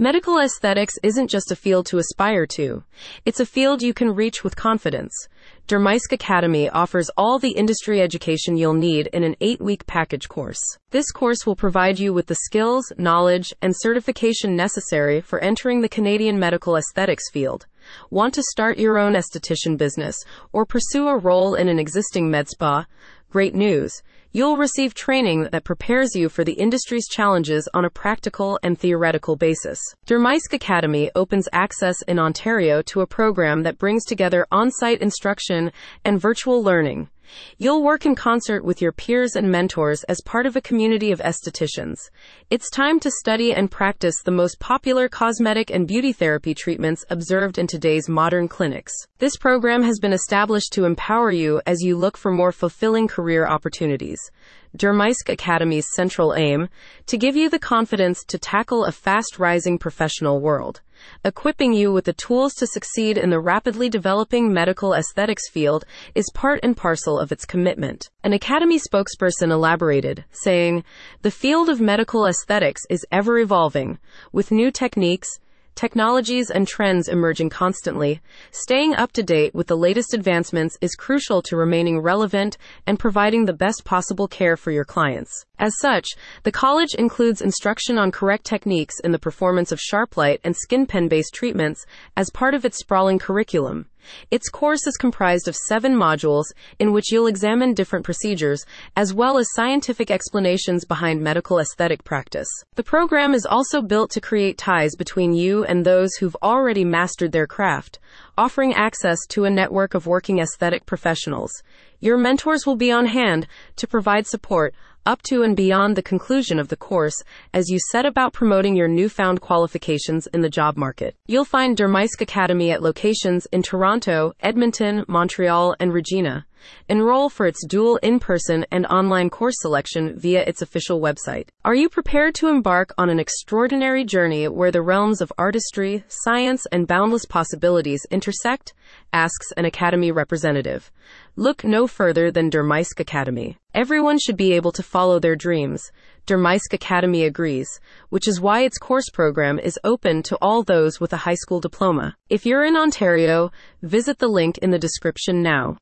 Medical aesthetics isn't just a field to aspire to, it's a field you can reach with confidence. Dermysk Academy offers all the industry education you'll need in an eight week package course. This course will provide you with the skills, knowledge, and certification necessary for entering the Canadian medical aesthetics field. Want to start your own esthetician business or pursue a role in an existing med spa? Great news! You'll receive training that prepares you for the industry's challenges on a practical and theoretical basis. Dermysk Academy opens access in Ontario to a program that brings together on site instruction and virtual learning. You'll work in concert with your peers and mentors as part of a community of estheticians. It's time to study and practice the most popular cosmetic and beauty therapy treatments observed in today's modern clinics. This program has been established to empower you as you look for more fulfilling career opportunities. Dermysk Academy's central aim to give you the confidence to tackle a fast rising professional world, equipping you with the tools to succeed in the rapidly developing medical aesthetics field is part and parcel of its commitment. An Academy spokesperson elaborated, saying, The field of medical aesthetics is ever evolving, with new techniques, technologies and trends emerging constantly, staying up to date with the latest advancements is crucial to remaining relevant and providing the best possible care for your clients. As such, the college includes instruction on correct techniques in the performance of SharpLight and SkinPen based treatments as part of its sprawling curriculum. Its course is comprised of seven modules in which you'll examine different procedures, as well as scientific explanations behind medical aesthetic practice. The program is also built to create ties between you and those who've already mastered their craft, offering access to a network of working aesthetic professionals. Your mentors will be on hand to provide support up to and beyond the conclusion of the course as you set about promoting your newfound qualifications in the job market. You'll find Dermysk Academy at locations in Toronto, Edmonton, Montreal, and Regina. Enroll for its dual in person and online course selection via its official website. Are you prepared to embark on an extraordinary journey where the realms of artistry, science, and boundless possibilities intersect? asks an Academy representative. Look no further than Dermysk Academy. Everyone should be able to follow their dreams. Dermysk Academy agrees, which is why its course program is open to all those with a high school diploma. If you're in Ontario, visit the link in the description now.